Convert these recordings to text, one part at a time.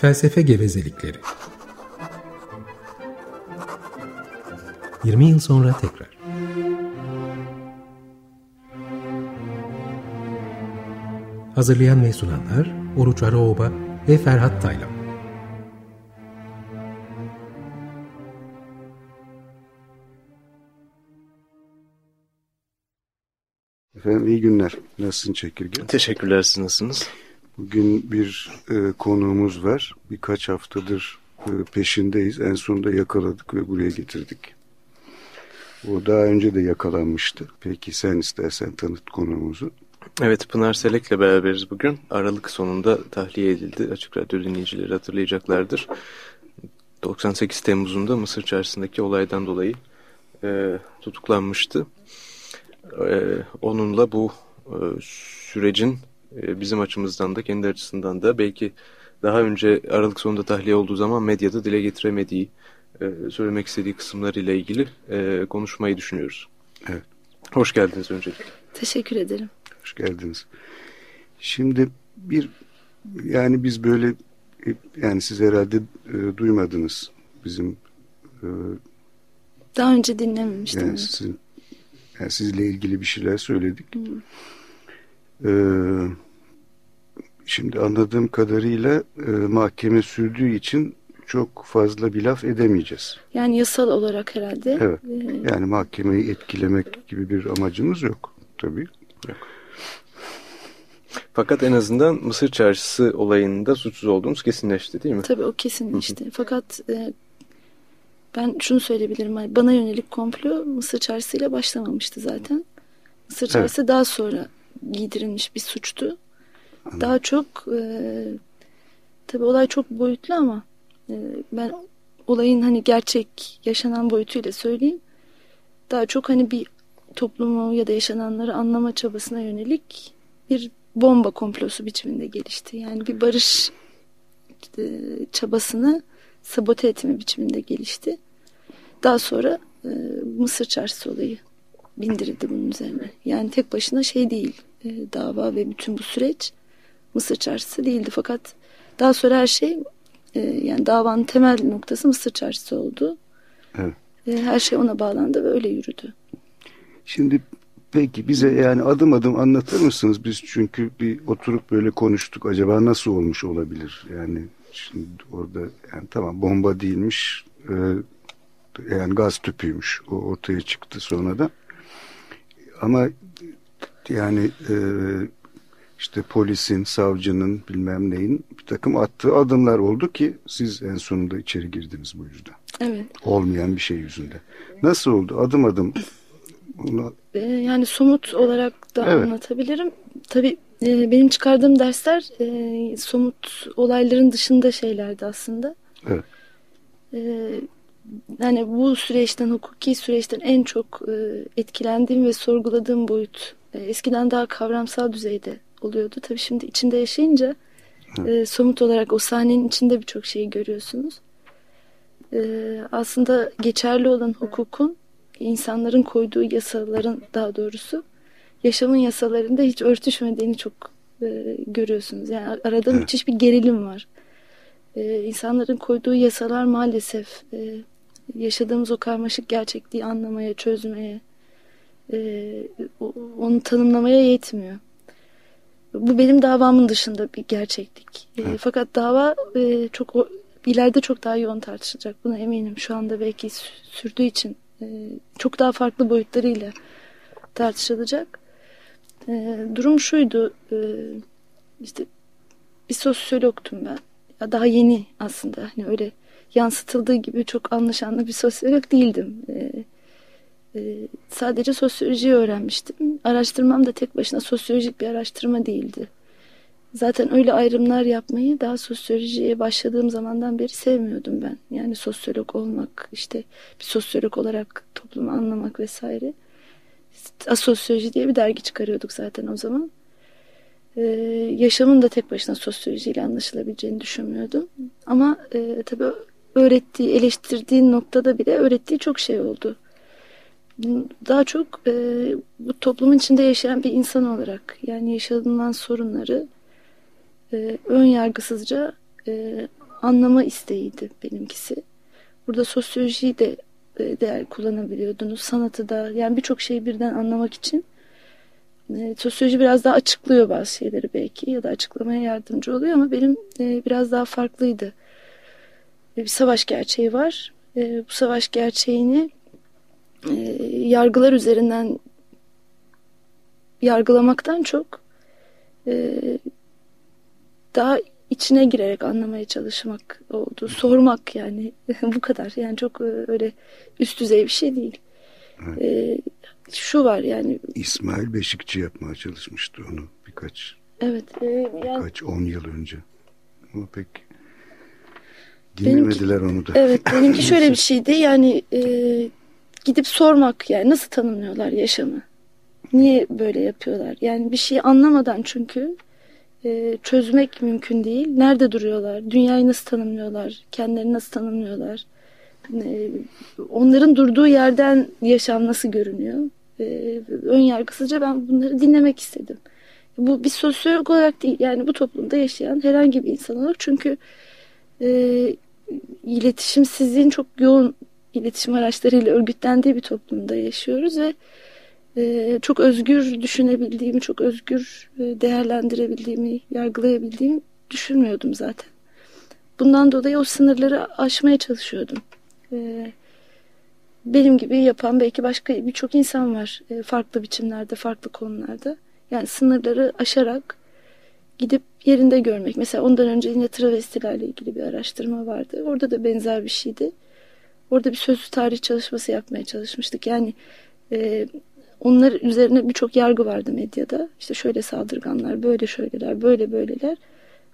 Felsefe gevezelikleri. 20 yıl sonra tekrar. Hazırlayan ve sunanlar Oruç Araoba ve Ferhat Taylan. Efendim iyi günler. Nasılsın Çekirge? Teşekkürler siz nasılsınız? Bugün bir e, konuğumuz var. Birkaç haftadır e, peşindeyiz. En sonunda yakaladık ve buraya getirdik. O daha önce de yakalanmıştı. Peki sen istersen tanıt konuğumuzu. Evet Pınar Selek'le beraberiz bugün. Aralık sonunda tahliye edildi. Açık Radyo dinleyicileri hatırlayacaklardır. 98 Temmuz'unda Mısır Çarşısı'ndaki olaydan dolayı e, tutuklanmıştı. E, onunla bu e, sürecin bizim açımızdan da kendi açısından da belki daha önce Aralık sonunda tahliye olduğu zaman medyada dile getiremediği, e, söylemek istediği kısımlarıyla ilgili e, konuşmayı düşünüyoruz. Evet. Hoş geldiniz öncelikle. Teşekkür ederim. Hoş geldiniz. Şimdi bir yani biz böyle yani siz herhalde e, duymadınız bizim e, daha önce dinlememiştim. Yani, sizin, yani sizle ilgili bir şeyler söyledik. Ee, şimdi anladığım kadarıyla e, mahkeme sürdüğü için çok fazla bir laf edemeyeceğiz. Yani yasal olarak herhalde. Evet. Ee, yani mahkemeyi etkilemek gibi bir amacımız yok tabii. Yok. Fakat en azından Mısır Çarşısı olayında suçsuz olduğumuz kesinleşti değil mi? Tabii o kesinleşti. Hı hı. Fakat e, ben şunu söyleyebilirim. Hani bana yönelik komplo Mısır Çarşısı ile başlamamıştı zaten. Mısır Çarşısı evet. daha sonra giydirilmiş bir suçtu. Anladım. Daha çok e, tabii olay çok boyutlu ama e, ben olayın hani gerçek yaşanan boyutuyla söyleyeyim. Daha çok hani bir toplumu ya da yaşananları anlama çabasına yönelik bir bomba komplosu biçiminde gelişti. Yani bir barış e, çabasını sabote etme biçiminde gelişti. Daha sonra e, Mısır Çarşısı olayı bindirildi bunun üzerine. Yani tek başına şey değil e, dava ve bütün bu süreç Mısır Çarşısı değildi. Fakat daha sonra her şey e, yani davanın temel noktası Mısır Çarşısı oldu. Evet. E, her şey ona bağlandı ve öyle yürüdü. Şimdi peki bize yani adım adım anlatır mısınız? Biz çünkü bir oturup böyle konuştuk. Acaba nasıl olmuş olabilir? Yani şimdi orada yani tamam bomba değilmiş e, yani gaz tüpüymüş o ortaya çıktı sonra da ama yani e, işte polisin, savcının bilmem neyin bir takım attığı adımlar oldu ki siz en sonunda içeri girdiniz bu yüzden. Evet. Olmayan bir şey yüzünde. Nasıl oldu? Adım adım bunu... Yani somut olarak da evet. anlatabilirim. Tabii e, benim çıkardığım dersler e, somut olayların dışında şeylerdi aslında. Evet. E, yani bu süreçten, hukuki süreçten en çok e, etkilendiğim ve sorguladığım boyut e, eskiden daha kavramsal düzeyde oluyordu. Tabii şimdi içinde yaşayınca e, somut olarak o sahnenin içinde birçok şeyi görüyorsunuz. E, aslında geçerli olan hukukun insanların koyduğu yasaların daha doğrusu yaşamın yasalarında hiç örtüşmediğini çok e, görüyorsunuz. Yani arada müthiş bir gerilim var. E, insanların koyduğu yasalar maalesef e, yaşadığımız o karmaşık gerçekliği anlamaya, çözmeye, e, onu tanımlamaya yetmiyor. Bu benim davamın dışında bir gerçeklik. E, fakat dava e, çok o, ileride çok daha yoğun tartışılacak. Buna eminim. Şu anda belki sürdüğü için e, çok daha farklı boyutlarıyla tartışılacak. E, durum şuydu. E, işte bir sosyologtum ben. Ya daha yeni aslında. Hani öyle yansıtıldığı gibi çok anlaşanlı bir sosyolog değildim. E, e, sadece sosyolojiyi öğrenmiştim. Araştırmam da tek başına sosyolojik bir araştırma değildi. Zaten öyle ayrımlar yapmayı daha sosyolojiye başladığım zamandan beri sevmiyordum ben. Yani sosyolog olmak, işte bir sosyolog olarak toplumu anlamak vesaire. Asosyoloji diye bir dergi çıkarıyorduk zaten o zaman. Ee, yaşamın da tek başına sosyolojiyle anlaşılabileceğini düşünmüyordum. Ama e, tabii öğrettiği, eleştirdiği noktada bile öğrettiği çok şey oldu. Daha çok e, bu toplumun içinde yaşayan bir insan olarak yani yaşanılan sorunları e, ön yargısızca e, anlama isteğiydi benimkisi. Burada sosyolojiyi de e, değer kullanabiliyordunuz. Sanatı da yani birçok şeyi birden anlamak için e, sosyoloji biraz daha açıklıyor bazı şeyleri belki ya da açıklamaya yardımcı oluyor ama benim e, biraz daha farklıydı. Bir savaş gerçeği var. E, bu savaş gerçeğini e, yargılar üzerinden yargılamaktan çok e, daha içine girerek anlamaya çalışmak oldu. Sormak yani bu kadar. Yani çok e, öyle üst düzey bir şey değil. Evet. E, şu var yani. İsmail Beşikçi yapmaya çalışmıştı onu birkaç. Evet. E, yani, birkaç on yıl önce. Ama pek dinlemediler benimki, onu da. Evet benimki şöyle bir şeydi yani e, gidip sormak yani nasıl tanımlıyorlar yaşamı? Niye böyle yapıyorlar? Yani bir şeyi anlamadan çünkü e, çözmek mümkün değil. Nerede duruyorlar? Dünyayı nasıl tanımlıyorlar? Kendilerini nasıl tanımlıyorlar? E, onların durduğu yerden yaşam nasıl görünüyor? E, ön yargısızca ben bunları dinlemek istedim. Bu bir sosyolog olarak değil yani bu toplumda yaşayan herhangi bir insan olarak çünkü e, iletişimsizliğin çok yoğun iletişim araçlarıyla örgütlendiği bir toplumda yaşıyoruz ve e, çok özgür düşünebildiğimi, çok özgür e, değerlendirebildiğimi, yargılayabildiğimi düşünmüyordum zaten. Bundan dolayı o sınırları aşmaya çalışıyordum. E, benim gibi yapan belki başka birçok insan var e, farklı biçimlerde, farklı konularda. Yani sınırları aşarak gidip yerinde görmek. Mesela ondan önce yine travestilerle ilgili bir araştırma vardı. Orada da benzer bir şeydi. Orada bir sözlü tarih çalışması yapmaya çalışmıştık. Yani e, onlar üzerine birçok yargı vardı medyada. İşte şöyle saldırganlar, böyle şöyleler, böyle böyleler.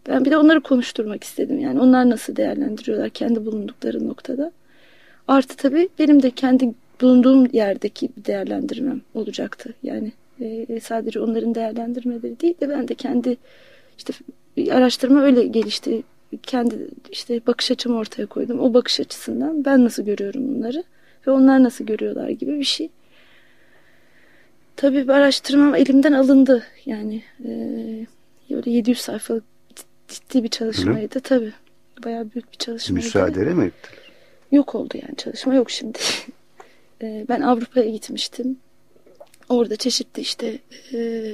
Ben bir de onları konuşturmak istedim. Yani onlar nasıl değerlendiriyorlar kendi bulundukları noktada. Artı tabii benim de kendi bulunduğum yerdeki bir değerlendirmem olacaktı. Yani e, sadece onların değerlendirmeleri değil de ben de kendi işte araştırma öyle gelişti. Kendi işte bakış açımı ortaya koydum. O bakış açısından ben nasıl görüyorum bunları ve onlar nasıl görüyorlar gibi bir şey. Tabii araştırmam elimden alındı. Yani e, böyle 700 sayfalık ciddi bir çalışmaydı. Hı. Tabii. Bayağı büyük bir çalışmaydı. Müsaade mi ettiler? Yok oldu yani çalışma yok şimdi. e, ben Avrupa'ya gitmiştim. Orada çeşitli işte e,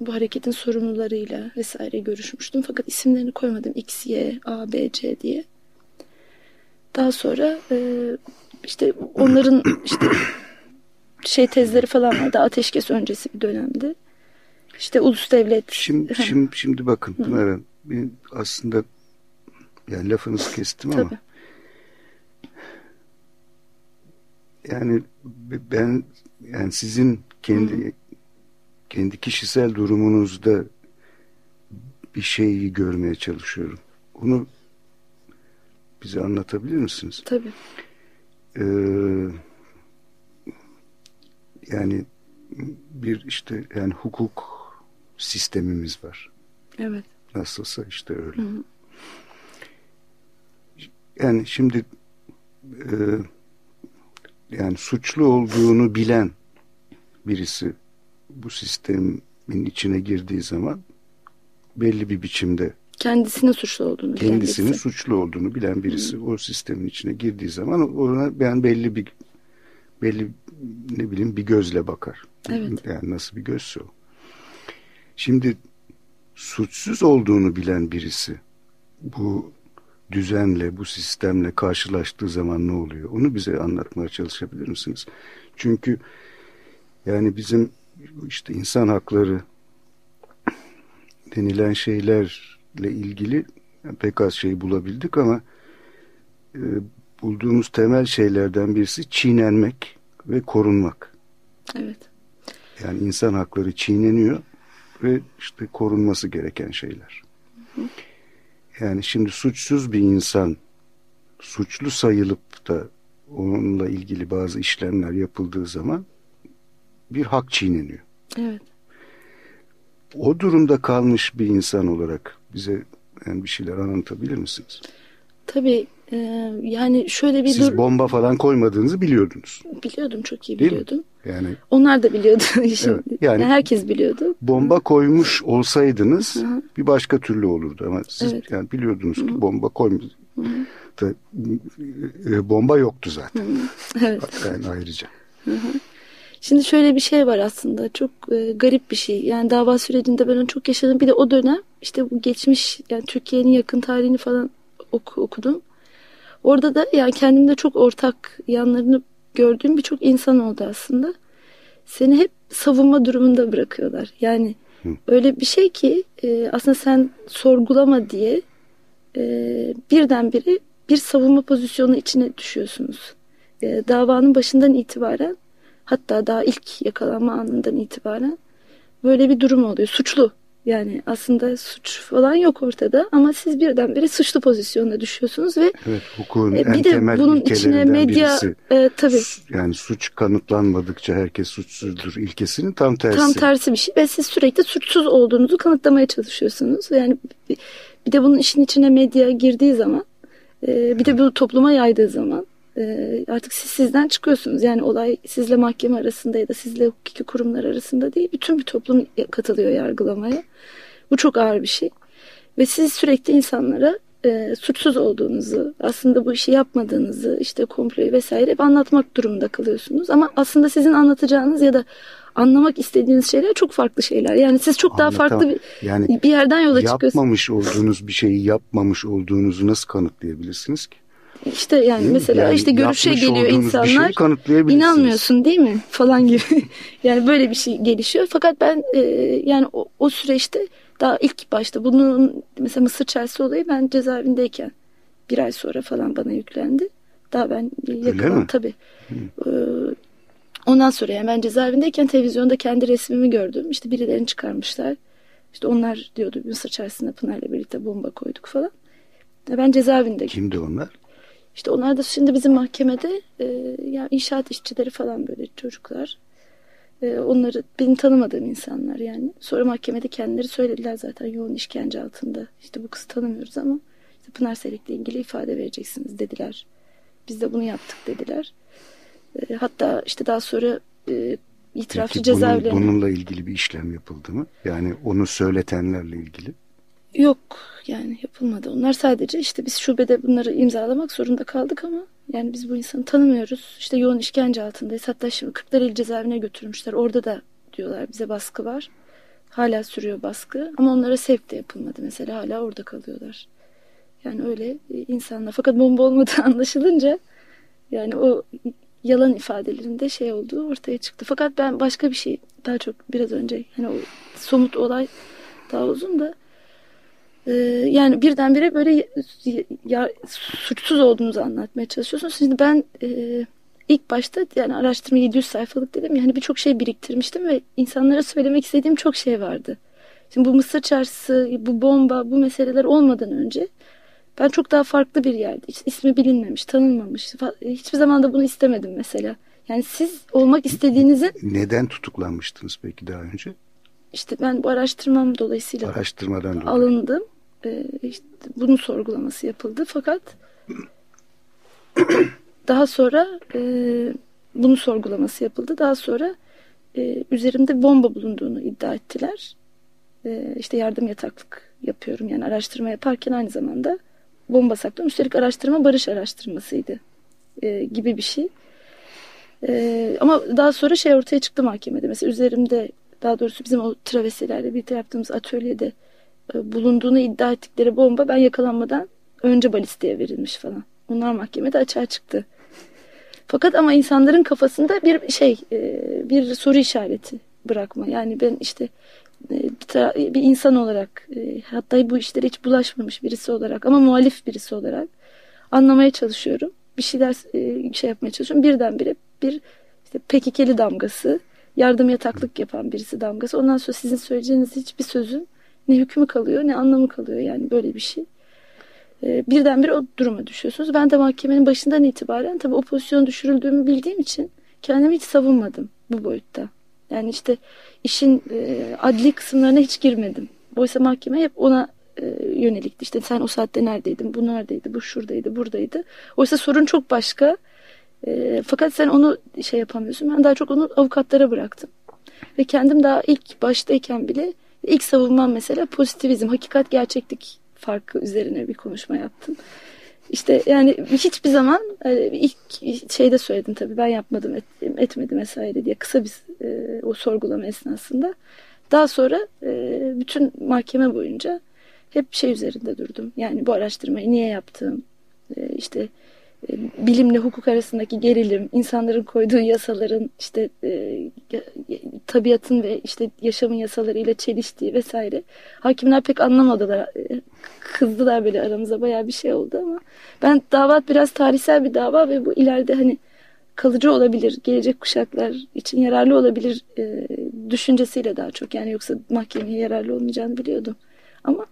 bu hareketin sorumlularıyla vesaire görüşmüştüm. Fakat isimlerini koymadım. X, Y, A, B, C diye. Daha sonra e, işte onların işte şey tezleri falan vardı. Ateşkes öncesi bir dönemdi. İşte ulus devlet. Şimdi, şimdi, şimdi bakın Pınar aslında yani lafınızı kestim Tabii. ama yani ben yani sizin kendi Hı. Kendi kişisel durumunuzda bir şeyi görmeye çalışıyorum. Onu bize anlatabilir misiniz? Tabii. Ee, yani bir işte yani hukuk sistemimiz var. Evet. Nasılsa işte öyle. Hı hı. Yani şimdi e, yani suçlu olduğunu bilen birisi bu sistemin içine girdiği zaman belli bir biçimde kendisinin suçlu olduğunu kendisinin bilen suçlu olduğunu bilen birisi Hı. o sistemin içine girdiği zaman ona ben belli bir belli ne bileyim bir gözle bakar. Evet. Yani nasıl bir gözse o. Şimdi suçsuz olduğunu bilen birisi bu düzenle, bu sistemle karşılaştığı zaman ne oluyor? Onu bize anlatmaya çalışabilir misiniz? Çünkü yani bizim işte insan hakları denilen şeylerle ilgili pek az şey bulabildik ama e, bulduğumuz temel şeylerden birisi çiğnenmek ve korunmak. Evet. Yani insan hakları çiğneniyor ve işte korunması gereken şeyler. Hı hı. Yani şimdi suçsuz bir insan suçlu sayılıp da onunla ilgili bazı işlemler yapıldığı zaman bir hak çiğneniyor. Evet. O durumda kalmış bir insan olarak bize yani bir şeyler anlatabilir misiniz? Tabii e, yani şöyle bir Siz bomba falan koymadığınızı biliyordunuz. Biliyordum çok iyi biliyordum. Mi? Yani onlar da biliyordu şimdi. Evet, yani herkes biliyordu. Bomba koymuş olsaydınız Hı. bir başka türlü olurdu ama siz evet. yani biliyordunuz ki Hı. bomba koymuş. Da, e, bomba yoktu zaten. evet. Yani ayrıca. Şimdi şöyle bir şey var aslında çok e, garip bir şey. Yani dava sürecinde ben onu çok yaşadım. Bir de o dönem işte bu geçmiş yani Türkiye'nin yakın tarihini falan oku, okudum. Orada da yani kendimde çok ortak yanlarını gördüğüm birçok insan oldu aslında. Seni hep savunma durumunda bırakıyorlar. Yani Hı. öyle bir şey ki e, aslında sen sorgulama diye e, birdenbire bir savunma pozisyonu içine düşüyorsunuz. E, davanın başından itibaren hatta daha ilk yakalanma anından itibaren böyle bir durum oluyor. Suçlu yani aslında suç falan yok ortada ama siz birdenbire suçlu pozisyonda düşüyorsunuz ve evet, hukukun e, bir de bunun içine medya birisi, e, tabii yani suç kanıtlanmadıkça herkes suçsuzdur ilkesinin tam tersi. Tam tersi bir şey ve siz sürekli suçsuz olduğunuzu kanıtlamaya çalışıyorsunuz. Yani bir de bunun işin içine medya girdiği zaman e, bir de bu topluma yaydığı zaman e, artık siz sizden çıkıyorsunuz. Yani olay sizle mahkeme arasında ya da sizle hukuki kurumlar arasında değil. Bütün bir toplum katılıyor yargılamaya. Bu çok ağır bir şey. Ve siz sürekli insanlara e, suçsuz olduğunuzu, aslında bu işi yapmadığınızı, işte komployu vesaire hep anlatmak durumunda kalıyorsunuz. Ama aslında sizin anlatacağınız ya da anlamak istediğiniz şeyler çok farklı şeyler. Yani siz çok daha farklı bir, yani bir yerden yola çıkıyorsunuz. Yapmamış olduğunuz bir şeyi yapmamış olduğunuzu nasıl kanıtlayabilirsiniz ki? İşte yani değil mesela yani işte görüşe geliyor insanlar inanmıyorsun değil mi? Falan gibi. Yani böyle bir şey gelişiyor. Fakat ben e, yani o, o süreçte daha ilk başta bunun mesela Mısır Chelsea olayı ben cezaevindeyken bir ay sonra falan bana yüklendi. Daha ben yakın tabii. Ee, ondan sonra yani ben cezaevindeyken televizyonda kendi resmimi gördüm. İşte birilerini çıkarmışlar. İşte onlar diyordu Mısır Chelsea'sine Pınar'la birlikte bomba koyduk falan. Ben cezaevinde kimdi onlar işte onlar da şimdi bizim mahkemede e, yani inşaat işçileri falan böyle çocuklar. E, onları benim tanımadığım insanlar yani. Sonra mahkemede kendileri söylediler zaten yoğun işkence altında. İşte bu kızı tanımıyoruz ama işte Pınar Selek'le ilgili ifade vereceksiniz dediler. Biz de bunu yaptık dediler. E, hatta işte daha sonra e, itirafçı cezaevlerine... Bunun, bununla ilgili bir işlem yapıldı mı? Yani onu söyletenlerle ilgili. Yok yani yapılmadı. Onlar sadece işte biz şubede bunları imzalamak zorunda kaldık ama yani biz bu insanı tanımıyoruz. İşte yoğun işkence altındayız. Hatta şimdi Kırklareli cezaevine götürmüşler. Orada da diyorlar bize baskı var. Hala sürüyor baskı ama onlara sevk de yapılmadı mesela. Hala orada kalıyorlar. Yani öyle insanlar. Fakat bomba olmadığı anlaşılınca yani o yalan ifadelerinde şey olduğu ortaya çıktı. Fakat ben başka bir şey daha çok biraz önce hani o somut olay daha uzun da ee, yani birdenbire böyle ya, suçsuz olduğunuzu anlatmaya çalışıyorsunuz. Şimdi ben e, ilk başta yani araştırma 700 sayfalık dedim yani birçok şey biriktirmiştim ve insanlara söylemek istediğim çok şey vardı. Şimdi bu Mısır çarşısı, bu bomba, bu meseleler olmadan önce ben çok daha farklı bir yerde. Hiç ismi bilinmemiş, tanınmamış. Hiçbir zaman da bunu istemedim mesela. Yani siz olmak istediğinizin... Neden tutuklanmıştınız peki daha önce? İşte ben bu araştırmam dolayısıyla Araştırmadan dolayı. alındım e, işte bunun sorgulaması yapıldı. Fakat daha sonra e, bunun sorgulaması yapıldı. Daha sonra e, üzerimde bomba bulunduğunu iddia ettiler. E, işte yardım yataklık yapıyorum. Yani araştırma yaparken aynı zamanda bomba sakladım. Üstelik araştırma barış araştırmasıydı e, gibi bir şey. E, ama daha sonra şey ortaya çıktı mahkemede. Mesela üzerimde daha doğrusu bizim o travesilerle birlikte yaptığımız atölyede bulunduğunu iddia ettikleri bomba ben yakalanmadan önce balisteye verilmiş falan. Onlar mahkemede açığa çıktı. Fakat ama insanların kafasında bir şey, e, bir soru işareti bırakma. Yani ben işte e, bir insan olarak hatta bu işlere hiç bulaşmamış birisi olarak ama muhalif birisi olarak anlamaya çalışıyorum. Bir şeyler şey yapmaya çalışıyorum. Birdenbire bir işte PKK'li damgası, yardım yataklık yapan birisi damgası. Ondan sonra sizin söyleyeceğiniz hiçbir sözün ne hükmü kalıyor ne anlamı kalıyor yani böyle bir şey. E, birdenbire o duruma düşüyorsunuz. Ben de mahkemenin başından itibaren tabii o pozisyona düşürüldüğümü bildiğim için kendimi hiç savunmadım bu boyutta. Yani işte işin e, adli kısımlarına hiç girmedim. Oysa mahkeme hep ona e, yönelikti. İşte sen o saatte neredeydin, bu neredeydi, bu şuradaydı, buradaydı. Oysa sorun çok başka. E, fakat sen onu şey yapamıyorsun. Ben daha çok onu avukatlara bıraktım. Ve kendim daha ilk baştayken bile İlk savunmam mesela pozitivizm, hakikat gerçeklik farkı üzerine bir konuşma yaptım. İşte yani hiçbir zaman e, ilk şeyde söyledim tabii ben yapmadım et, etmedim vesaire diye kısa bir e, o sorgulama esnasında. Daha sonra e, bütün mahkeme boyunca hep şey üzerinde durdum. Yani bu araştırmayı niye yaptım? İşte bilimle hukuk arasındaki gerilim, insanların koyduğu yasaların işte e, tabiatın ve işte yaşamın yasalarıyla çeliştiği vesaire. Hakimler pek anlamadılar. E, kızdılar böyle aramıza bayağı bir şey oldu ama ben dava biraz tarihsel bir dava ve bu ileride hani kalıcı olabilir, gelecek kuşaklar için yararlı olabilir e, düşüncesiyle daha çok. Yani yoksa mahkemeye yararlı olmayacağını biliyordum. Ama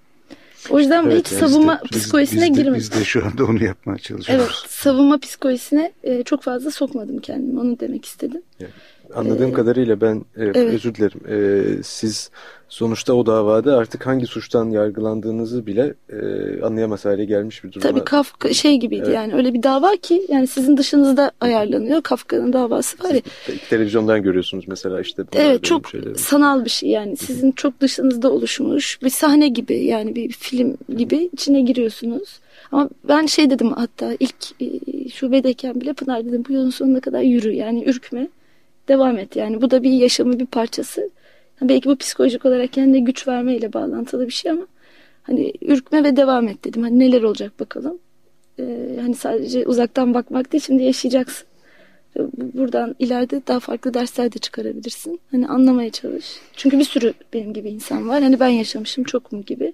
o yüzden evet, hiç yani savunma biz psikolojisine biz girmedim. Biz de şu anda onu yapmaya çalışıyoruz. Evet, savunma psikolojisine e, çok fazla sokmadım kendimi. Onu demek istedim. Evet. Anladığım ee, kadarıyla ben e, evet. özür dilerim. E, siz sonuçta o davada artık hangi suçtan yargılandığınızı bile e, anlayamaz hale gelmiş bir durumda. Tabii Kafka şey gibiydi evet. yani öyle bir dava ki yani sizin dışınızda ayarlanıyor. Kafka'nın davası var ya. Siz televizyondan görüyorsunuz mesela işte. Evet çok şeyleri. sanal bir şey yani sizin çok dışınızda oluşmuş bir sahne gibi yani bir film gibi içine giriyorsunuz. Ama ben şey dedim hatta ilk e, şubedeyken bile Pınar dedim bu yolun sonuna kadar yürü yani ürkme devam et. Yani bu da bir yaşamı bir parçası. Belki bu psikolojik olarak kendine güç vermeyle bağlantılı bir şey ama hani ürkme ve devam et dedim. Hani neler olacak bakalım. Ee, hani sadece uzaktan bakmak değil şimdi yaşayacaksın. Buradan ileride daha farklı dersler de çıkarabilirsin. Hani anlamaya çalış. Çünkü bir sürü benim gibi insan var. Hani ben yaşamışım çok mu gibi.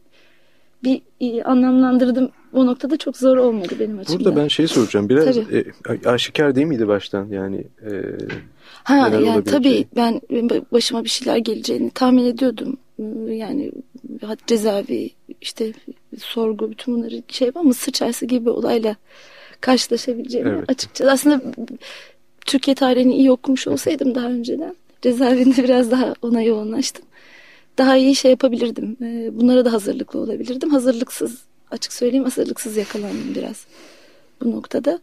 Bir e, anlamlandırdım. O noktada çok zor olmadı benim açımdan. Burada ben şey soracağım. Biraz e, aşikar değil miydi baştan? Yani e, Ha yani tabii ben başıma bir şeyler geleceğini tahmin ediyordum. Yani cezaevi işte sorgu bütün bunları şey ama Mısır çarşı gibi olayla karşılaşabileceğimi evet. açıkçası aslında Türkiye tarihini iyi okumuş olsaydım daha önceden cezaevinde biraz daha ona yoğunlaştım. Daha iyi şey yapabilirdim. Bunlara da hazırlıklı olabilirdim. Hazırlıksız açık söyleyeyim hazırlıksız yakalandım biraz bu noktada.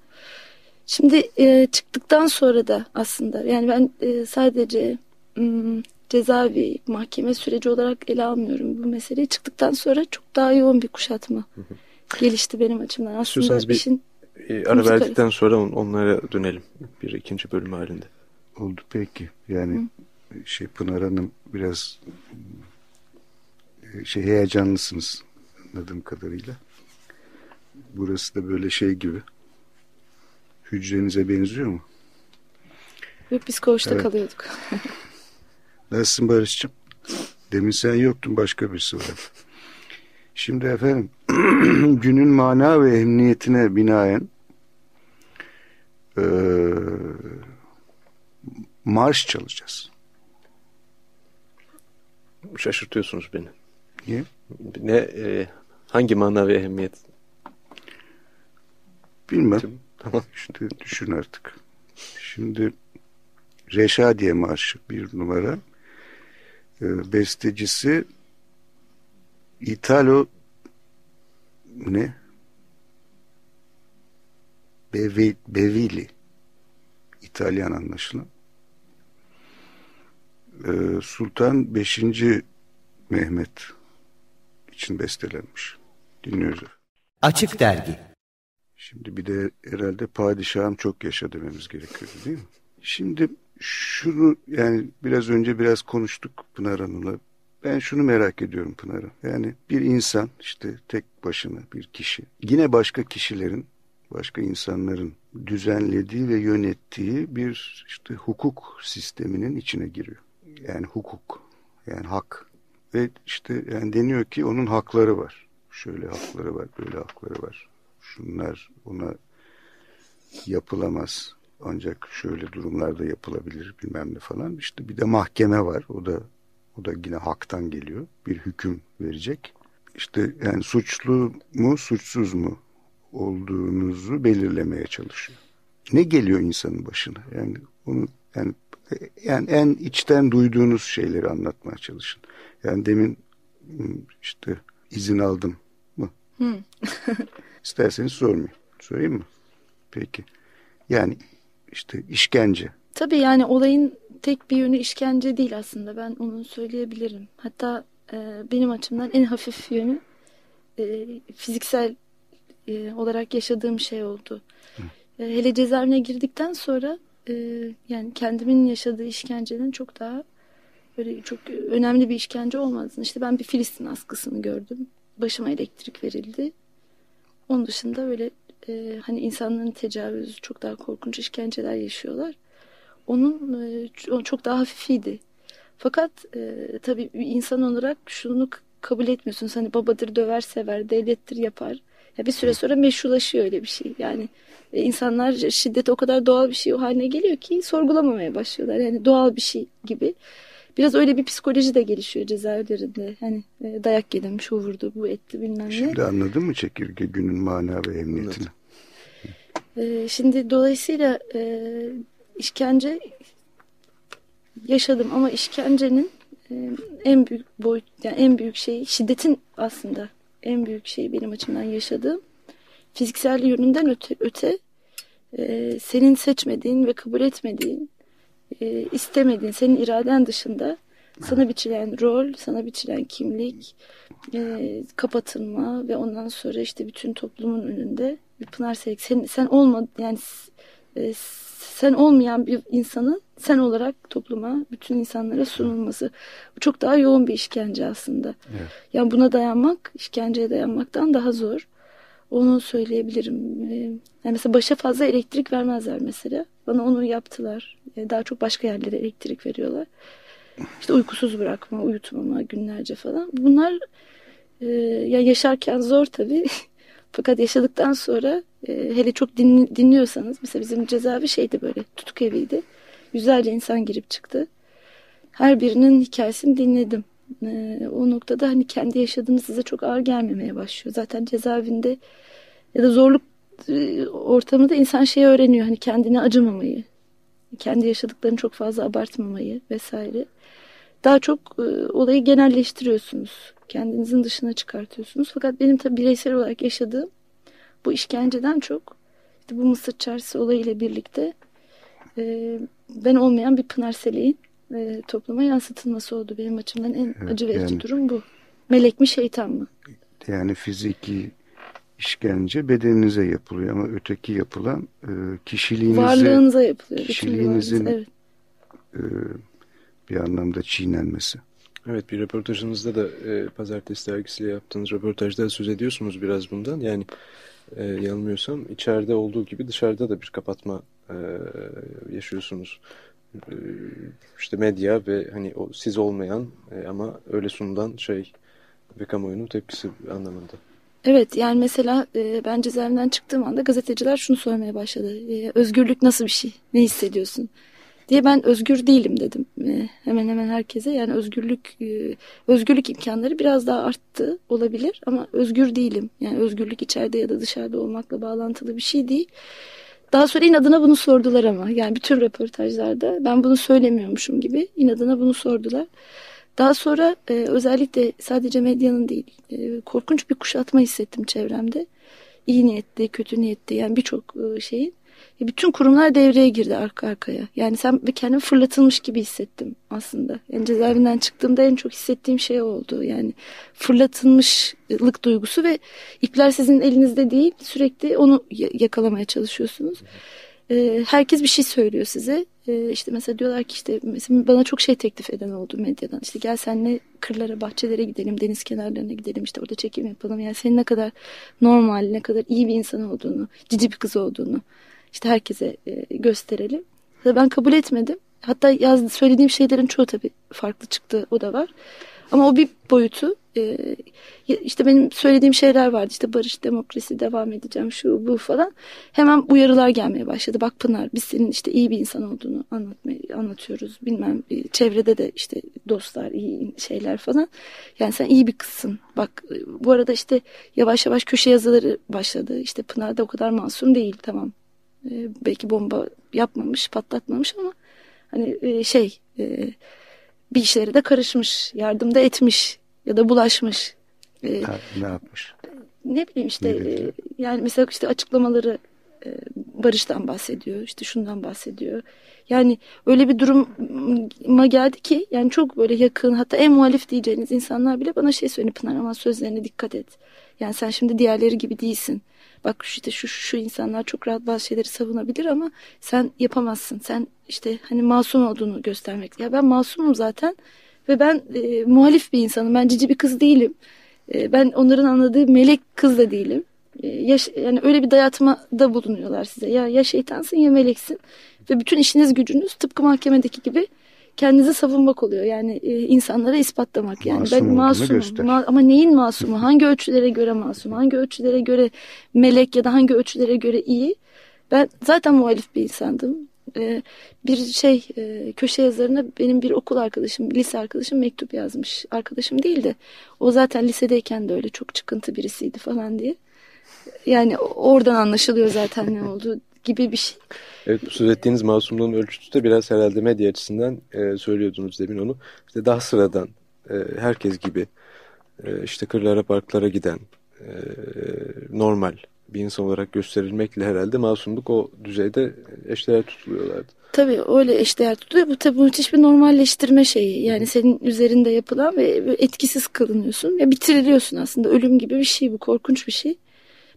Şimdi e, çıktıktan sonra da aslında yani ben e, sadece m, cezaevi mahkeme süreci olarak ele almıyorum bu meseleyi. Çıktıktan sonra çok daha yoğun bir kuşatma gelişti benim açımdan. Aslında bir işin e, ara verdikten arası. sonra on, onlara dönelim bir ikinci bölüm halinde. Oldu peki. Yani Hı. Şey Pınar Hanım biraz e, şey heyecanlısınız anladığım kadarıyla. Burası da böyle şey gibi hücrenize benziyor mu? Yok biz koğuşta evet. kalıyorduk. Nasılsın Barış'cığım? Demin sen yoktun başka birisi var. Şimdi efendim günün mana ve emniyetine binaen e, marş çalacağız. Şaşırtıyorsunuz beni. Niye? Ne, e, hangi mana ve ehemmiyet? Bilmem. Tamam. Şimdi düşün artık. Şimdi Reşadiye Marşı bir numara. E, bestecisi Italo ne? Bevi, Bevili. İtalyan anlaşılan. E, Sultan 5. Mehmet için bestelenmiş. Dinliyoruz. Açık Dergi Şimdi bir de herhalde padişahım çok yaşa dememiz gerekiyor değil mi? Şimdi şunu yani biraz önce biraz konuştuk Pınar Hanım'la. Ben şunu merak ediyorum Pınar'ım. Yani bir insan işte tek başına bir kişi. Yine başka kişilerin, başka insanların düzenlediği ve yönettiği bir işte hukuk sisteminin içine giriyor. Yani hukuk, yani hak. Ve işte yani deniyor ki onun hakları var. Şöyle hakları var, böyle hakları var şunlar ona yapılamaz. Ancak şöyle durumlarda yapılabilir bilmem ne falan. İşte bir de mahkeme var. O da o da yine haktan geliyor. Bir hüküm verecek. İşte yani suçlu mu suçsuz mu olduğunuzu belirlemeye çalışıyor. Ne geliyor insanın başına? Yani onu yani yani en içten duyduğunuz şeyleri anlatmaya çalışın. Yani demin işte izin aldım mı? İsterseniz sormayayım. Sorayım mı? Peki. Yani işte işkence. Tabii yani olayın tek bir yönü işkence değil aslında. Ben onu söyleyebilirim. Hatta e, benim açımdan en hafif yönü e, fiziksel e, olarak yaşadığım şey oldu. E, hele cezaevine girdikten sonra e, yani kendimin yaşadığı işkencenin çok daha böyle çok önemli bir işkence olmadığını. İşte ben bir Filistin askısını gördüm. Başıma elektrik verildi. Onun dışında öyle e, hani insanların tecavüzü çok daha korkunç işkenceler yaşıyorlar. Onun e, çok daha hafifiydi. Fakat e, tabii insan olarak şunu kabul etmiyorsun. Hani babadır döver sever, devlettir yapar. Ya bir süre sonra meşrulaşıyor öyle bir şey. Yani e, insanlar şiddet o kadar doğal bir şey o haline geliyor ki sorgulamamaya başlıyorlar. Yani doğal bir şey gibi. Biraz öyle bir psikoloji de gelişiyor cezaevlerinde. Hani e, dayak yedim, şu vurdu, bu etti bilmem ne. Şimdi anladın mı çekirge günün mana ve emniyetini? E, şimdi dolayısıyla e, işkence yaşadım ama işkencenin en büyük boyut, yani en büyük şey şiddetin aslında en büyük şey benim açımdan yaşadığım fiziksel yönünden öte, öte e, senin seçmediğin ve kabul etmediğin e, istemediğin, senin iraden dışında sana biçilen rol, sana biçilen kimlik, e, kapatılma ve ondan sonra işte bütün toplumun önünde bir pınar sevgi. Sen, sen olma yani e, sen olmayan bir insanın sen olarak topluma, bütün insanlara sunulması. Bu çok daha yoğun bir işkence aslında. Evet. Yani buna dayanmak, işkenceye dayanmaktan daha zor. Onu söyleyebilirim. Ee, yani mesela başa fazla elektrik vermezler mesela. Bana onu yaptılar. Ee, daha çok başka yerlere elektrik veriyorlar. İşte uykusuz bırakma, uyutmama günlerce falan. Bunlar e, ya yaşarken zor tabii. Fakat yaşadıktan sonra hele çok din, dinliyorsanız mesela bizim cezaevi şeydi böyle tutuk eviydi. Yüzlerce insan girip çıktı. Her birinin hikayesini dinledim. E, o noktada hani kendi yaşadığınız size çok ağır gelmemeye başlıyor. Zaten cezaevinde ya da zorluk e, ortamında insan şeyi öğreniyor. Hani kendine acımamayı, kendi yaşadıklarını çok fazla abartmamayı vesaire. Daha çok e, olayı genelleştiriyorsunuz. Kendinizin dışına çıkartıyorsunuz. Fakat benim tabii bireysel olarak yaşadığım bu işkenceden çok işte bu Mısır çarşısı olayıyla birlikte e, ben olmayan bir Pınar Selek'in e, topluma yansıtılması oldu. Benim açımdan en evet, acı verici yani, durum bu. Melek mi şeytan mı? Yani fiziki işkence bedeninize yapılıyor ama öteki yapılan e, kişiliğinize varlığınıza yapılıyor. Kişiliğinizin evet. e, bir anlamda çiğnenmesi. Evet bir röportajınızda da e, Pazartesi dergisiyle yaptığınız röportajda söz ediyorsunuz biraz bundan. Yani e, yanılmıyorsam içeride olduğu gibi dışarıda da bir kapatma e, yaşıyorsunuz. E, işte medya ve hani o siz olmayan e, ama öyle sunulan şey ve kamuoyunun tepkisi anlamında. Evet yani mesela e, ben cezaevinden çıktığım anda gazeteciler şunu sormaya başladı. E, özgürlük nasıl bir şey? Ne hissediyorsun? Diye ben özgür değilim dedim e, hemen hemen herkese. Yani özgürlük e, özgürlük imkanları biraz daha arttı olabilir ama özgür değilim. Yani özgürlük içeride ya da dışarıda olmakla bağlantılı bir şey değil. Daha sonra inadına bunu sordular ama yani bütün röportajlarda ben bunu söylemiyormuşum gibi inadına bunu sordular. Daha sonra e, özellikle sadece medyanın değil e, korkunç bir kuşatma hissettim çevremde. İyi niyetli, kötü niyetli yani birçok şeyin. E, bütün kurumlar devreye girdi arka arkaya. Yani sen kendimi fırlatılmış gibi hissettim aslında. Yani cezaevinden çıktığımda en çok hissettiğim şey oldu. Yani fırlatılmışlık duygusu ve ipler sizin elinizde değil. Sürekli onu yakalamaya çalışıyorsunuz. E, herkes bir şey söylüyor size. E, işte mesela diyorlar ki işte mesela bana çok şey teklif eden oldu medyadan. İşte gel senle kırlara, bahçelere gidelim, deniz kenarlarına gidelim. işte orada çekim yapalım. Yani senin ne kadar normal, ne kadar iyi bir insan olduğunu, cici bir kız olduğunu işte herkese e, gösterelim. Ben kabul etmedim. Hatta yaz, söylediğim şeylerin çoğu tabii farklı çıktı. O da var. Ama o bir boyutu. E, işte benim söylediğim şeyler vardı. İşte barış, demokrasi devam edeceğim şu bu falan. Hemen uyarılar gelmeye başladı. Bak Pınar biz senin işte iyi bir insan olduğunu anlatmayı, anlatıyoruz. Bilmem e, çevrede de işte dostlar iyi şeyler falan. Yani sen iyi bir kızsın. Bak e, bu arada işte yavaş yavaş köşe yazıları başladı. İşte Pınar da o kadar masum değil tamam e, belki bomba yapmamış, patlatmamış ama hani e, şey e, bir işlere de karışmış, yardım da etmiş ya da bulaşmış. E, ne yapmış? Ne bileyim işte e, yani mesela işte açıklamaları e, Barış'tan bahsediyor, işte şundan bahsediyor. Yani öyle bir duruma geldi ki yani çok böyle yakın hatta en muhalif diyeceğiniz insanlar bile bana şey söyledi Pınar ama sözlerine dikkat et. Yani sen şimdi diğerleri gibi değilsin. Bak işte şu, şu şu insanlar çok rahat bazı şeyleri savunabilir ama sen yapamazsın. Sen işte hani masum olduğunu göstermek. Ya ben masumum zaten ve ben e, muhalif bir insanım. Ben cici bir kız değilim. E, ben onların anladığı melek kız da değilim. E, ya, yani öyle bir dayatmada bulunuyorlar size. Ya ya şeytansın ya meleksin ve bütün işiniz gücünüz tıpkı mahkemedeki gibi kendinizi savunmak oluyor. Yani e, insanlara ispatlamak. Yani Masum ben masumum. Ma ama neyin masumu? Hangi ölçülere göre masum? Hangi ölçülere göre melek ya da hangi ölçülere göre iyi? Ben zaten muhalif bir insandım. E, bir şey e, köşe yazarına benim bir okul arkadaşım, lise arkadaşım mektup yazmış. Arkadaşım değildi. O zaten lisedeyken de öyle çok çıkıntı birisiydi falan diye. Yani oradan anlaşılıyor zaten ne oldu gibi bir şey. Evet bu söz ettiğiniz masumluğun ölçütü de biraz herhalde medya açısından e, söylüyordunuz demin onu. İşte daha sıradan e, herkes gibi e, işte kırlara parklara giden e, normal bir insan olarak gösterilmekle herhalde masumluk o düzeyde eşdeğer tutuluyorlardı. Tabii öyle eşdeğer tutuluyor. Bu tabii müthiş bir normalleştirme şeyi. Yani senin üzerinde yapılan ve etkisiz kılınıyorsun. Ya bitiriliyorsun aslında. Ölüm gibi bir şey bu. Korkunç bir şey.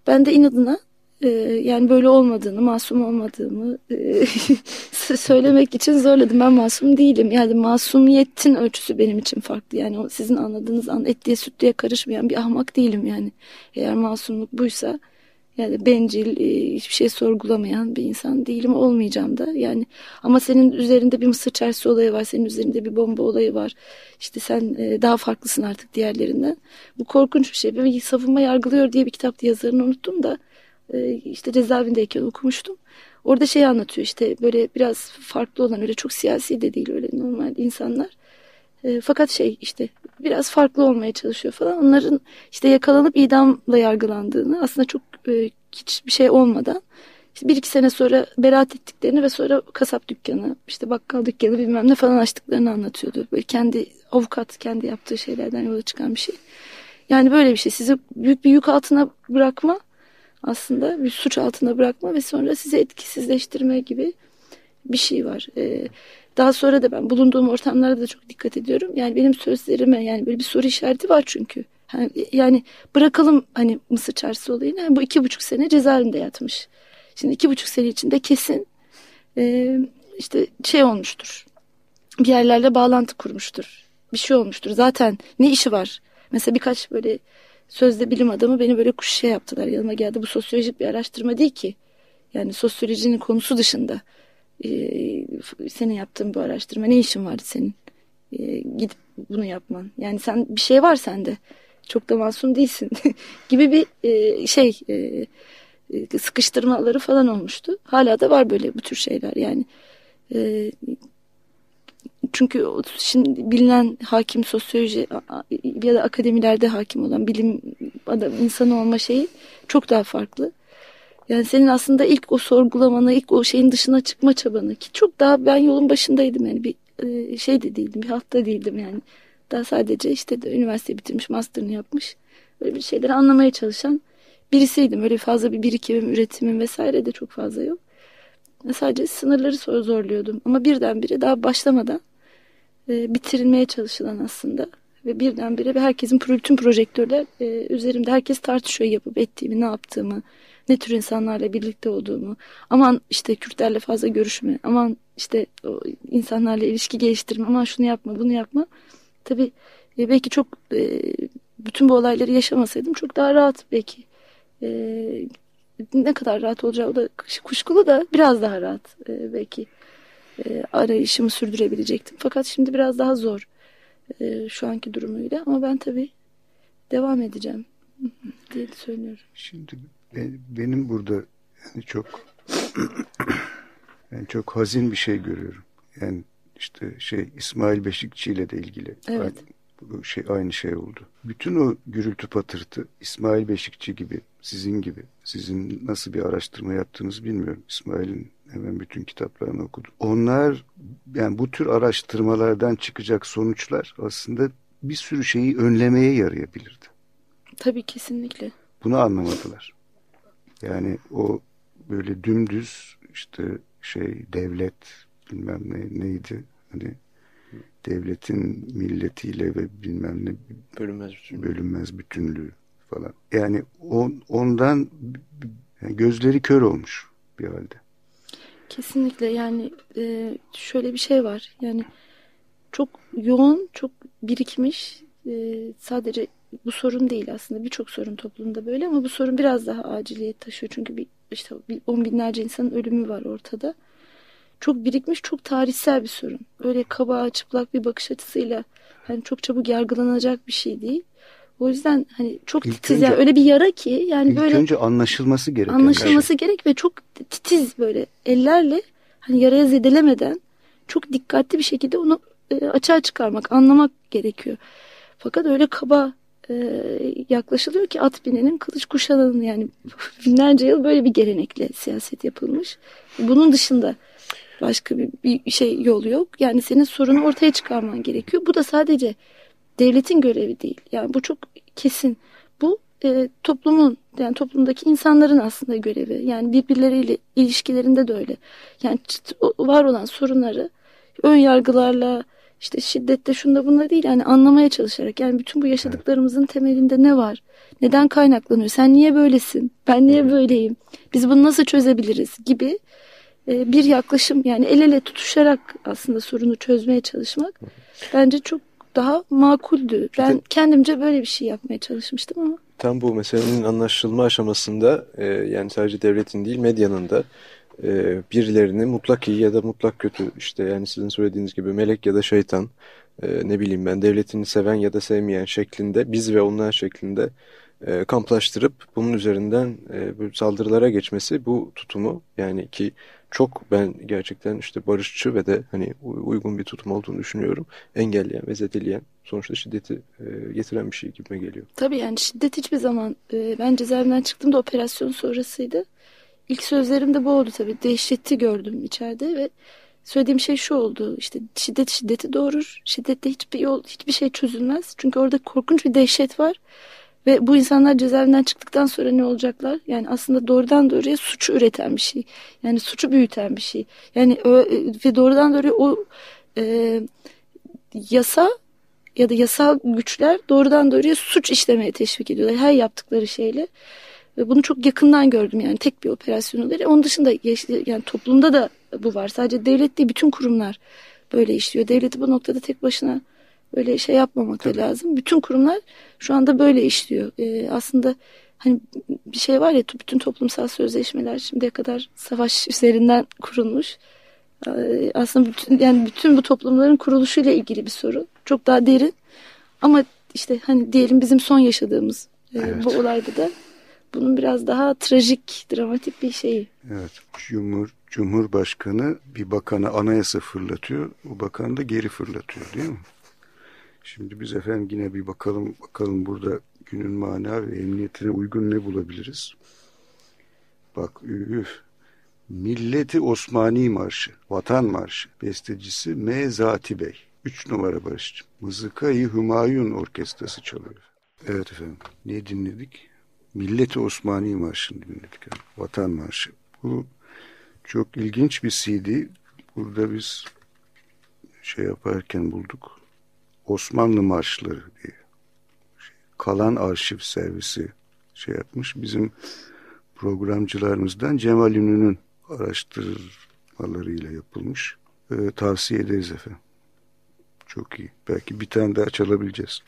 Ben de inadına e, yani böyle olmadığını, masum olmadığımı e, söylemek için zorladım. Ben masum değilim. Yani masumiyetin ölçüsü benim için farklı. Yani sizin anladığınız an etliye sütlüye karışmayan bir ahmak değilim yani. Eğer masumluk buysa yani bencil, e, hiçbir şey sorgulamayan bir insan değilim olmayacağım da. Yani ama senin üzerinde bir mısır çarşısı olayı var, senin üzerinde bir bomba olayı var. İşte sen e, daha farklısın artık diğerlerinden. Bu korkunç bir şey. Bir savunma yargılıyor diye bir kitapta yazarını unuttum da e, işte cezaevindeyken okumuştum. Orada şey anlatıyor işte böyle biraz farklı olan öyle çok siyasi de değil öyle normal insanlar. E, fakat şey işte biraz farklı olmaya çalışıyor falan. Onların işte yakalanıp idamla yargılandığını aslında çok e, hiçbir şey olmadan işte bir iki sene sonra beraat ettiklerini ve sonra kasap dükkanı işte bakkal dükkanı bilmem ne falan açtıklarını anlatıyordu. Böyle kendi avukat kendi yaptığı şeylerden yola çıkan bir şey. Yani böyle bir şey sizi büyük bir yük altına bırakma aslında bir suç altına bırakma ve sonra sizi etkisizleştirme gibi bir şey var. Ee, daha sonra da ben bulunduğum ortamlarda da çok dikkat ediyorum. Yani benim sözlerime yani böyle bir soru işareti var çünkü. Yani bırakalım hani Mısır çarşısı olayını. Yani bu iki buçuk sene cezaevinde yatmış. Şimdi iki buçuk sene içinde kesin e, işte şey olmuştur. Bir yerlerle bağlantı kurmuştur. Bir şey olmuştur. Zaten ne işi var? Mesela birkaç böyle sözde bilim adamı beni böyle şey yaptılar. Yanıma geldi. Bu sosyolojik bir araştırma değil ki. Yani sosyolojinin konusu dışında. Ee, senin yaptığın bu araştırma ne işin vardı senin? Ee, gidip bunu yapman. Yani sen bir şey var sende. Çok da masum değilsin gibi bir e, şey e, sıkıştırmaları falan olmuştu. Hala da var böyle bu tür şeyler yani. E, çünkü şimdi bilinen hakim sosyoloji ya da akademilerde hakim olan bilim adam insanı olma şeyi çok daha farklı. Yani senin aslında ilk o sorgulamanı, ilk o şeyin dışına çıkma çabanı ki çok daha ben yolun başındaydım yani bir e, şey de değildim, bir hatta değildim yani. Daha sadece işte de üniversite bitirmiş, master'ını yapmış. Böyle bir şeyleri anlamaya çalışan birisiydim. Öyle fazla bir birikimim, üretimim vesaire de çok fazla yok. Sadece sınırları zorluyordum. Ama birdenbire daha başlamadan e, bitirilmeye çalışılan aslında. Ve birdenbire herkesin bütün projektörler e, üzerimde. Herkes tartışıyor yapıp ettiğimi, ne yaptığımı, ne tür insanlarla birlikte olduğumu. Aman işte Kürtlerle fazla görüşme, aman işte o insanlarla ilişki geliştirme, aman şunu yapma, bunu yapma. Tabii e, belki çok e, bütün bu olayları yaşamasaydım çok daha rahat belki. E, ne kadar rahat olacağı o da kuşkulu da biraz daha rahat e, belki e, arayışımı sürdürebilecektim. Fakat şimdi biraz daha zor e, şu anki durumuyla ama ben tabii devam edeceğim diye söylüyorum. Şimdi ben, benim burada yani çok yani çok hazin bir şey görüyorum. Yani işte şey İsmail Beşikçi ile de ilgili. Evet. Aynı, şey aynı şey oldu. Bütün o gürültü patırtı İsmail Beşikçi gibi, sizin gibi, sizin nasıl bir araştırma yaptığınızı bilmiyorum. İsmail'in hemen bütün kitaplarını okudum. Onlar yani bu tür araştırmalardan çıkacak sonuçlar aslında bir sürü şeyi önlemeye yarayabilirdi. Tabii kesinlikle. Bunu anlamadılar. Yani o böyle dümdüz işte şey devlet bilmem ne neydi hani devletin milletiyle ve bilmem ne bölünmez bütünlüğü, bölünmez bütünlüğü falan. Yani on, ondan yani gözleri kör olmuş bir halde. Kesinlikle yani e, şöyle bir şey var. Yani çok yoğun, çok birikmiş. E, sadece bu sorun değil aslında. Birçok sorun toplumda böyle ama bu sorun biraz daha aciliyet taşıyor. Çünkü bir, işte on binlerce insanın ölümü var ortada. Çok birikmiş, çok tarihsel bir sorun. Öyle kaba, çıplak bir bakış açısıyla hani çok çabuk yargılanacak bir şey değil. O yüzden hani çok ilk titiz önce, yani öyle bir yara ki yani ilk böyle önce anlaşılması gerek. Anlaşılması şey. gerek ve çok titiz böyle ellerle hani yaraya zedelemeden çok dikkatli bir şekilde onu e, açığa çıkarmak, anlamak gerekiyor. Fakat öyle kaba e, yaklaşılıyor ki at binenin kılıç kuşananın yani binlerce yıl böyle bir gelenekle siyaset yapılmış. Bunun dışında başka bir, bir şey yolu yok. Yani senin sorunu ortaya çıkarman gerekiyor. Bu da sadece devletin görevi değil. Yani bu çok kesin. Bu e, toplumun yani toplumdaki insanların aslında görevi. Yani birbirleriyle ilişkilerinde de öyle. Yani var olan sorunları ön yargılarla işte şiddette şunda bunda değil yani anlamaya çalışarak yani bütün bu yaşadıklarımızın temelinde ne var? Neden kaynaklanıyor? Sen niye böylesin? Ben niye böyleyim? Biz bunu nasıl çözebiliriz? gibi e, bir yaklaşım yani el ele tutuşarak aslında sorunu çözmeye çalışmak bence çok daha makuldü. Ben işte, kendimce böyle bir şey yapmaya çalışmıştım ama. Tam bu meselenin anlaşılma aşamasında e, yani sadece devletin değil medyanın da e, birilerini mutlak iyi ya da mutlak kötü işte yani sizin söylediğiniz gibi melek ya da şeytan e, ne bileyim ben devletini seven ya da sevmeyen şeklinde biz ve onlar şeklinde e, kamplaştırıp bunun üzerinden e, saldırılara geçmesi bu tutumu yani ki çok ben gerçekten işte barışçı ve de hani uygun bir tutum olduğunu düşünüyorum. Engelleyen ve zedeleyen sonuçta şiddeti e, getiren bir şey gibime geliyor. Tabii yani şiddet hiçbir zaman e, ben cezaevinden çıktığımda operasyon sonrasıydı. İlk sözlerim de bu oldu tabii. Dehşeti gördüm içeride ve söylediğim şey şu oldu. İşte şiddet şiddeti doğurur. Şiddette hiçbir yol, hiçbir şey çözülmez. Çünkü orada korkunç bir dehşet var. Ve bu insanlar cezaevinden çıktıktan sonra ne olacaklar? Yani aslında doğrudan doğruya suçu üreten bir şey. Yani suçu büyüten bir şey. Yani ve doğrudan doğruya o e, yasa ya da yasal güçler doğrudan doğruya suç işlemeye teşvik ediyorlar. Her yaptıkları şeyle. Ve bunu çok yakından gördüm yani tek bir operasyon olarak. Onun dışında yani toplumda da bu var. Sadece devlet değil bütün kurumlar böyle işliyor. Devleti bu noktada tek başına böyle şey yapmamak da lazım. Bütün kurumlar şu anda böyle işliyor. Ee, aslında hani bir şey var ya bütün toplumsal sözleşmeler şimdiye kadar savaş üzerinden kurulmuş. Ee, aslında bütün yani bütün bu toplumların kuruluşuyla ilgili bir soru. Çok daha derin. Ama işte hani diyelim bizim son yaşadığımız e, evet. bu olayda da bunun biraz daha trajik, dramatik bir şeyi. Evet. Cumhur, Cumhurbaşkanı bir bakana anayasa fırlatıyor. O bakan da geri fırlatıyor değil mi? Şimdi biz efendim yine bir bakalım bakalım burada günün mana ve emniyetine uygun ne bulabiliriz? Bak üf. Milleti Osmani Marşı, Vatan Marşı, bestecisi M. Zati Bey. Üç numara barışçı. Mızıkayı Hümayun Orkestrası çalıyor. Evet efendim. Ne dinledik? Milleti Osmani Marşı'nı dinledik. Vatan Marşı. Bu çok ilginç bir CD. Burada biz şey yaparken bulduk. Osmanlı marşları diye. Kalan arşiv servisi şey yapmış. Bizim programcılarımızdan Cemal Ünlü'nün araştırmalarıyla yapılmış. Ee, tavsiye ederiz efendim. Çok iyi. Belki bir tane daha çalabileceğiz.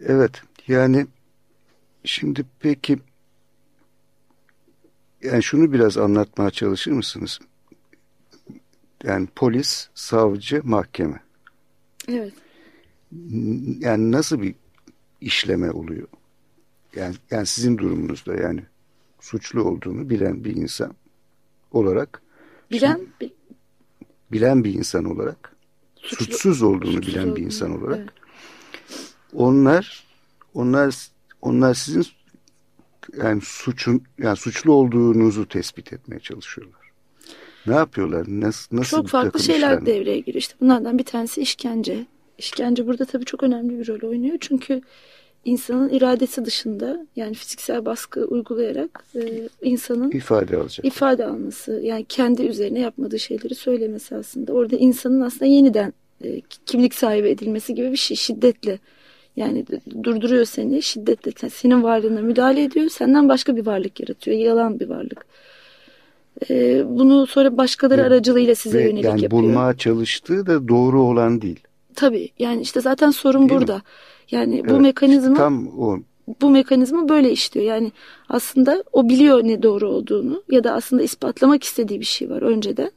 Evet. Yani şimdi peki yani şunu biraz anlatmaya çalışır mısınız? Yani polis, savcı, mahkeme. Evet. Yani nasıl bir işleme oluyor? Yani, yani sizin durumunuzda yani suçlu olduğunu bilen bir insan olarak bilen şimdi, bilen bir insan olarak suçlu, suçsuz olduğunu suçsuz bilen olduğunu, bir insan olarak evet. onlar onlar onlar sizin yani suçun yani suçlu olduğunuzu tespit etmeye çalışıyorlar. Ne yapıyorlar? Nasıl, nasıl çok farklı şeyler işlem? devreye giriyor. İşte bunlardan bir tanesi işkence. İşkence burada tabii çok önemli bir rol oynuyor. Çünkü insanın iradesi dışında yani fiziksel baskı uygulayarak e, insanın ifade alacak. ifade alması yani kendi üzerine yapmadığı şeyleri söylemesi aslında. Orada insanın aslında yeniden e, kimlik sahibi edilmesi gibi bir şey şiddetle Yani durduruyor seni şiddetle senin varlığına müdahale ediyor senden başka bir varlık yaratıyor yalan bir varlık. Ee, bunu sonra başkaları ve, aracılığıyla size ve yönelik yani yapıyor. Bulmaya çalıştığı da doğru olan değil. Tabii yani işte zaten sorun değil burada. Mi? Yani evet, bu mekanizma tam o bu mekanizma böyle işliyor. Yani aslında o biliyor ne doğru olduğunu ya da aslında ispatlamak istediği bir şey var önceden.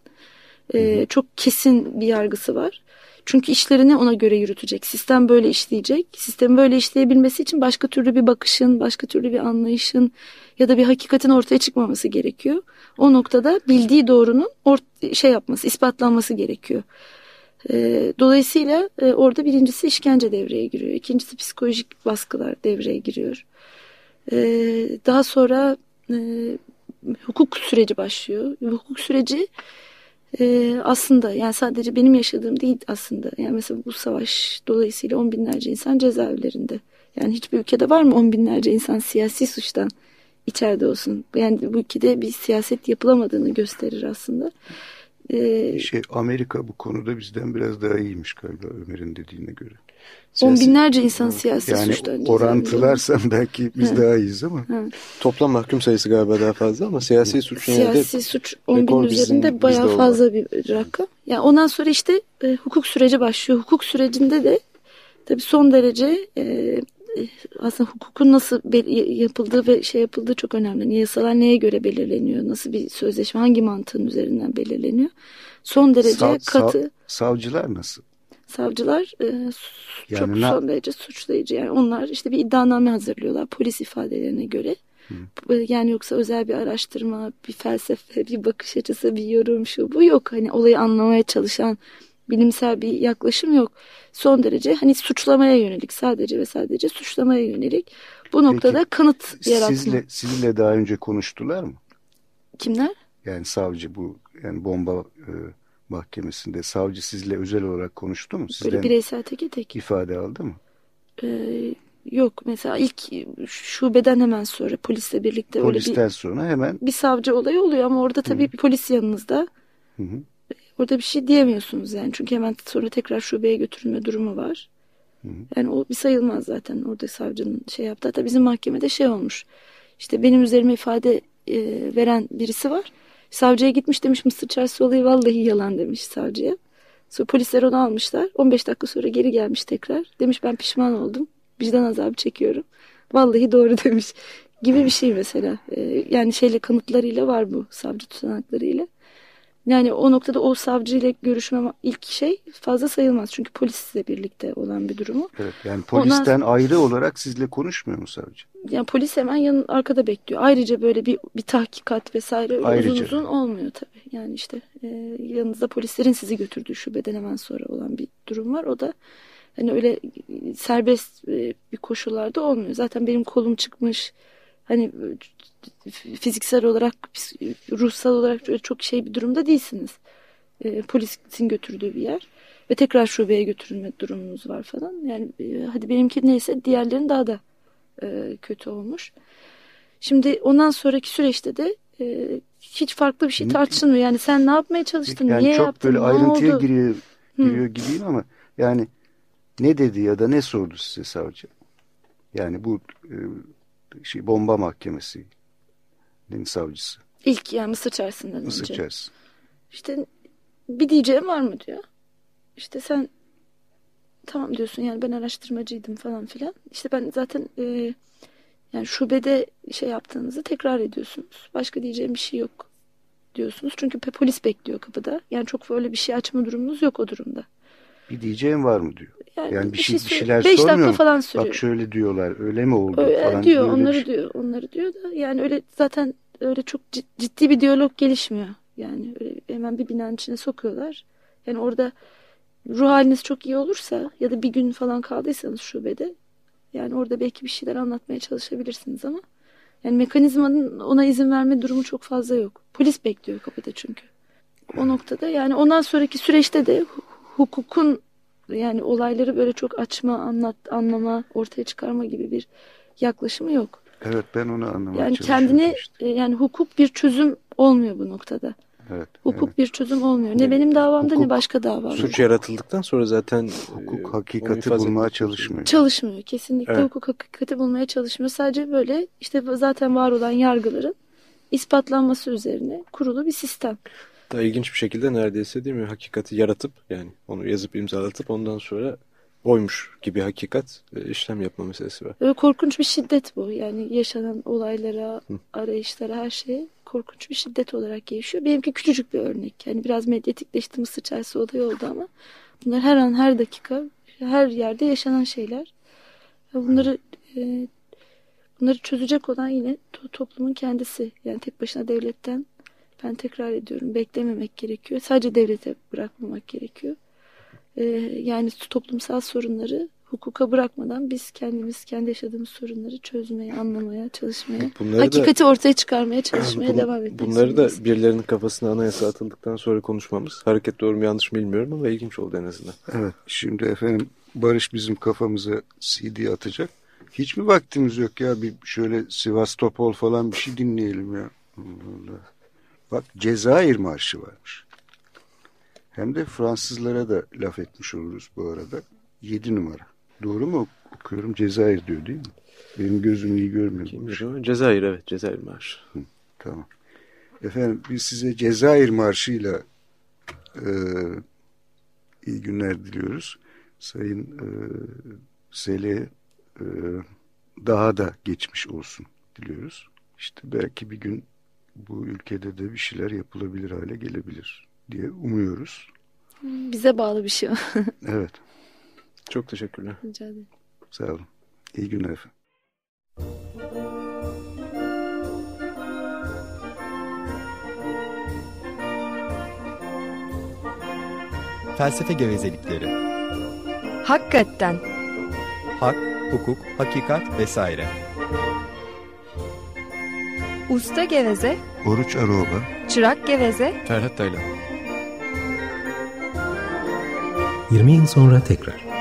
Ee, çok kesin bir yargısı var. Çünkü işlerini ona göre yürütecek. Sistem böyle işleyecek. Sistemi böyle işleyebilmesi için başka türlü bir bakışın, başka türlü bir anlayışın ya da bir hakikatin ortaya çıkmaması gerekiyor. O noktada bildiği doğrunun şey yapması, ispatlanması gerekiyor. E, dolayısıyla e, orada birincisi işkence devreye giriyor. İkincisi psikolojik baskılar devreye giriyor. E, daha sonra e, hukuk süreci başlıyor. Hukuk süreci e, aslında yani sadece benim yaşadığım değil aslında. Yani mesela bu savaş dolayısıyla on binlerce insan cezaevlerinde. Yani hiçbir ülkede var mı on binlerce insan siyasi suçtan içeride olsun? Yani bu ülkede bir siyaset yapılamadığını gösterir aslında. Ee, şey Amerika bu konuda bizden biraz daha iyiymiş galiba Ömer'in dediğine göre. Siyasi, on binlerce insan siyasi yani suçtan orantılarsan belki biz ha. daha iyiyiz ama. Ha. Toplam mahkum sayısı galiba daha fazla ama siyasi suç Siyasi suç 10 bin üzerinde bayağı fazla bir rakam. Yani ondan sonra işte e, hukuk süreci başlıyor. Hukuk sürecinde de tabii son derece e, aslında hukukun nasıl yapıldığı ve şey yapıldığı çok önemli. Yasalar neye göre belirleniyor? Nasıl bir sözleşme hangi mantığın üzerinden belirleniyor? Son derece sav, katı. Sav, savcılar nasıl? Savcılar e, yani çok ne? son derece suçlayıcı. Yani onlar işte bir iddianame hazırlıyorlar polis ifadelerine göre. Hı. E, yani yoksa özel bir araştırma, bir felsefe, bir bakış açısı, bir yorum şu bu yok. Hani olayı anlamaya çalışan bilimsel bir yaklaşım yok. Son derece hani suçlamaya yönelik sadece ve sadece suçlamaya yönelik. Bu noktada Peki, kanıt yaratma. Sizle, sizinle daha önce konuştular mı? Kimler? Yani savcı bu yani bomba e, mahkemesinde savcı sizle özel olarak konuştu mu? Sizden Böyle bireysel tek tek. ifade aldı mı? Ee, yok mesela ilk şubeden hemen sonra polisle birlikte Polisten öyle bir, sonra hemen bir savcı olayı oluyor ama orada tabii Hı. polis yanınızda. Hı hı. Orada bir şey diyemiyorsunuz yani. Çünkü hemen sonra tekrar şubeye götürülme durumu var. Hı. Yani o bir sayılmaz zaten orada savcının şey yaptı. Hatta bizim mahkemede şey olmuş. İşte benim üzerime ifade e, veren birisi var. Savcıya gitmiş demiş Mısır çarşısı olayı vallahi yalan demiş savcıya. Sonra polisler onu almışlar. 15 dakika sonra geri gelmiş tekrar. Demiş ben pişman oldum. Vicdan azabı çekiyorum. Vallahi doğru demiş gibi bir şey mesela. Ee, yani şeyle kanıtlarıyla var bu savcı tutanaklarıyla. Yani o noktada o savcıyla görüşmem ilk şey fazla sayılmaz. Çünkü polisle birlikte olan bir durumu. Evet, yani polisten Ondan, ayrı olarak sizle konuşmuyor mu savcı? Yani polis hemen yanın arkada bekliyor. Ayrıca böyle bir bir tahkikat vesaire Ayrıca. uzun uzun olmuyor tabii. Yani işte e, yanınızda polislerin sizi götürdüğü şubeden hemen sonra olan bir durum var. O da hani öyle serbest e, bir koşullarda olmuyor. Zaten benim kolum çıkmış. Hani fiziksel olarak, ruhsal olarak çok şey bir durumda değilsiniz. E, polisin götürdüğü bir yer. Ve tekrar şubeye götürülme durumunuz var falan. Yani e, hadi benimki neyse diğerlerin daha da e, kötü olmuş. Şimdi ondan sonraki süreçte de e, hiç farklı bir şey tartışılmıyor. Yani sen ne yapmaya çalıştın, yani niye çok yaptın, böyle ayrıntıya giriyor, giriyor gibiyim ama yani ne dedi ya da ne sordu size savcı? Yani bu e, şey bomba mahkemesi savcısı. İlk yani Mısır çarşısından Mısır önce. çarşısı. İşte bir diyeceğim var mı diyor. İşte sen tamam diyorsun yani ben araştırmacıydım falan filan. İşte ben zaten e, yani şubede şey yaptığınızı tekrar ediyorsunuz. Başka diyeceğim bir şey yok diyorsunuz. Çünkü polis bekliyor kapıda. Yani çok böyle bir şey açma durumunuz yok o durumda. Bir diyeceğim var mı diyor. Yani, yani bir, şey, bir şeyler beş sormuyor mu? falan sürüyor. Bak şöyle diyorlar öyle mi oldu öyle falan. Diyor onları şey. diyor onları diyor da yani öyle zaten öyle çok ciddi bir diyalog gelişmiyor. Yani öyle hemen bir binanın içine sokuyorlar. Yani orada ruh haliniz çok iyi olursa ya da bir gün falan kaldıysanız şubede yani orada belki bir şeyler anlatmaya çalışabilirsiniz ama yani mekanizmanın ona izin verme durumu çok fazla yok. Polis bekliyor kapıda çünkü. O noktada yani ondan sonraki süreçte de hukukun yani olayları böyle çok açma, anlat, anlama, ortaya çıkarma gibi bir yaklaşımı yok. Evet ben onu anlamaya Yani kendini işte. E, yani hukuk bir çözüm olmuyor bu noktada. Evet, Hukuk evet. bir çözüm olmuyor. Ne benim davamda Hukuk- ne başka davamda. Suç yaratıldıktan sonra zaten Hukuk e, hakikati bulmaya çalışmıyor. Çalışmıyor. Kesinlikle Evet. hukuk hakikati bulmaya çalışmıyor. Sadece böyle işte zaten var olan yargıların ispatlanması üzerine kurulu bir sistem. Daha ilginç bir şekilde neredeyse değil mi hakikati yaratıp yani onu yazıp imzalatıp ondan sonra oymuş gibi hakikat e, işlem yapma meselesi var. Böyle korkunç bir şiddet bu. Yani yaşanan olaylara, arayışlara, her şeye korkunç bir şiddet olarak gelişiyor. Benimki küçücük bir örnek. Yani biraz medyatikleşti Mısır çarşı olayı oldu ama bunlar her an, her dakika, her yerde yaşanan şeyler. Bunları e, bunları çözecek olan yine to- toplumun kendisi. Yani tek başına devletten ben tekrar ediyorum beklememek gerekiyor. Sadece devlete bırakmamak gerekiyor. E, yani toplumsal sorunları hukuka bırakmadan biz kendimiz kendi yaşadığımız sorunları çözmeye, anlamaya, çalışmaya, Bunları da- hakikati ortaya çıkarmaya çalışmaya Bun- devam etmek Bunları da zorundayız. birilerinin kafasına anayasa atıldıktan sonra konuşmamız hareket doğru mu yanlış mı bilmiyorum ama ilginç oldu en azından. Evet. Şimdi efendim Barış bizim kafamıza CD atacak. Hiç mi vaktimiz yok ya bir şöyle Sivastopol falan bir şey dinleyelim ya. Allah Allah. Bak Cezayir Marşı varmış. Hem de Fransızlara da laf etmiş oluruz bu arada. 7 numara. Doğru mu okuyorum? Cezayir diyor değil mi? Benim gözüm iyi görmüyor. Cezayir evet Cezayir Marşı. Tamam. Efendim biz size Cezayir Marşı'yla e, iyi günler diliyoruz. Sayın e, Sele e, daha da geçmiş olsun diliyoruz. İşte belki bir gün bu ülkede de bir şeyler yapılabilir hale gelebilir diye umuyoruz. Bize bağlı bir şey. Evet. Çok teşekkürler. Rica ederim. Sağ olun. İyi günler efendim. Felsefe gevezelikleri. Hakikaten. Hak, hukuk, hakikat vesaire. Usta geveze, Oruç Aroba çırak geveze, Ferhat Taylan. 20 yıl sonra tekrar.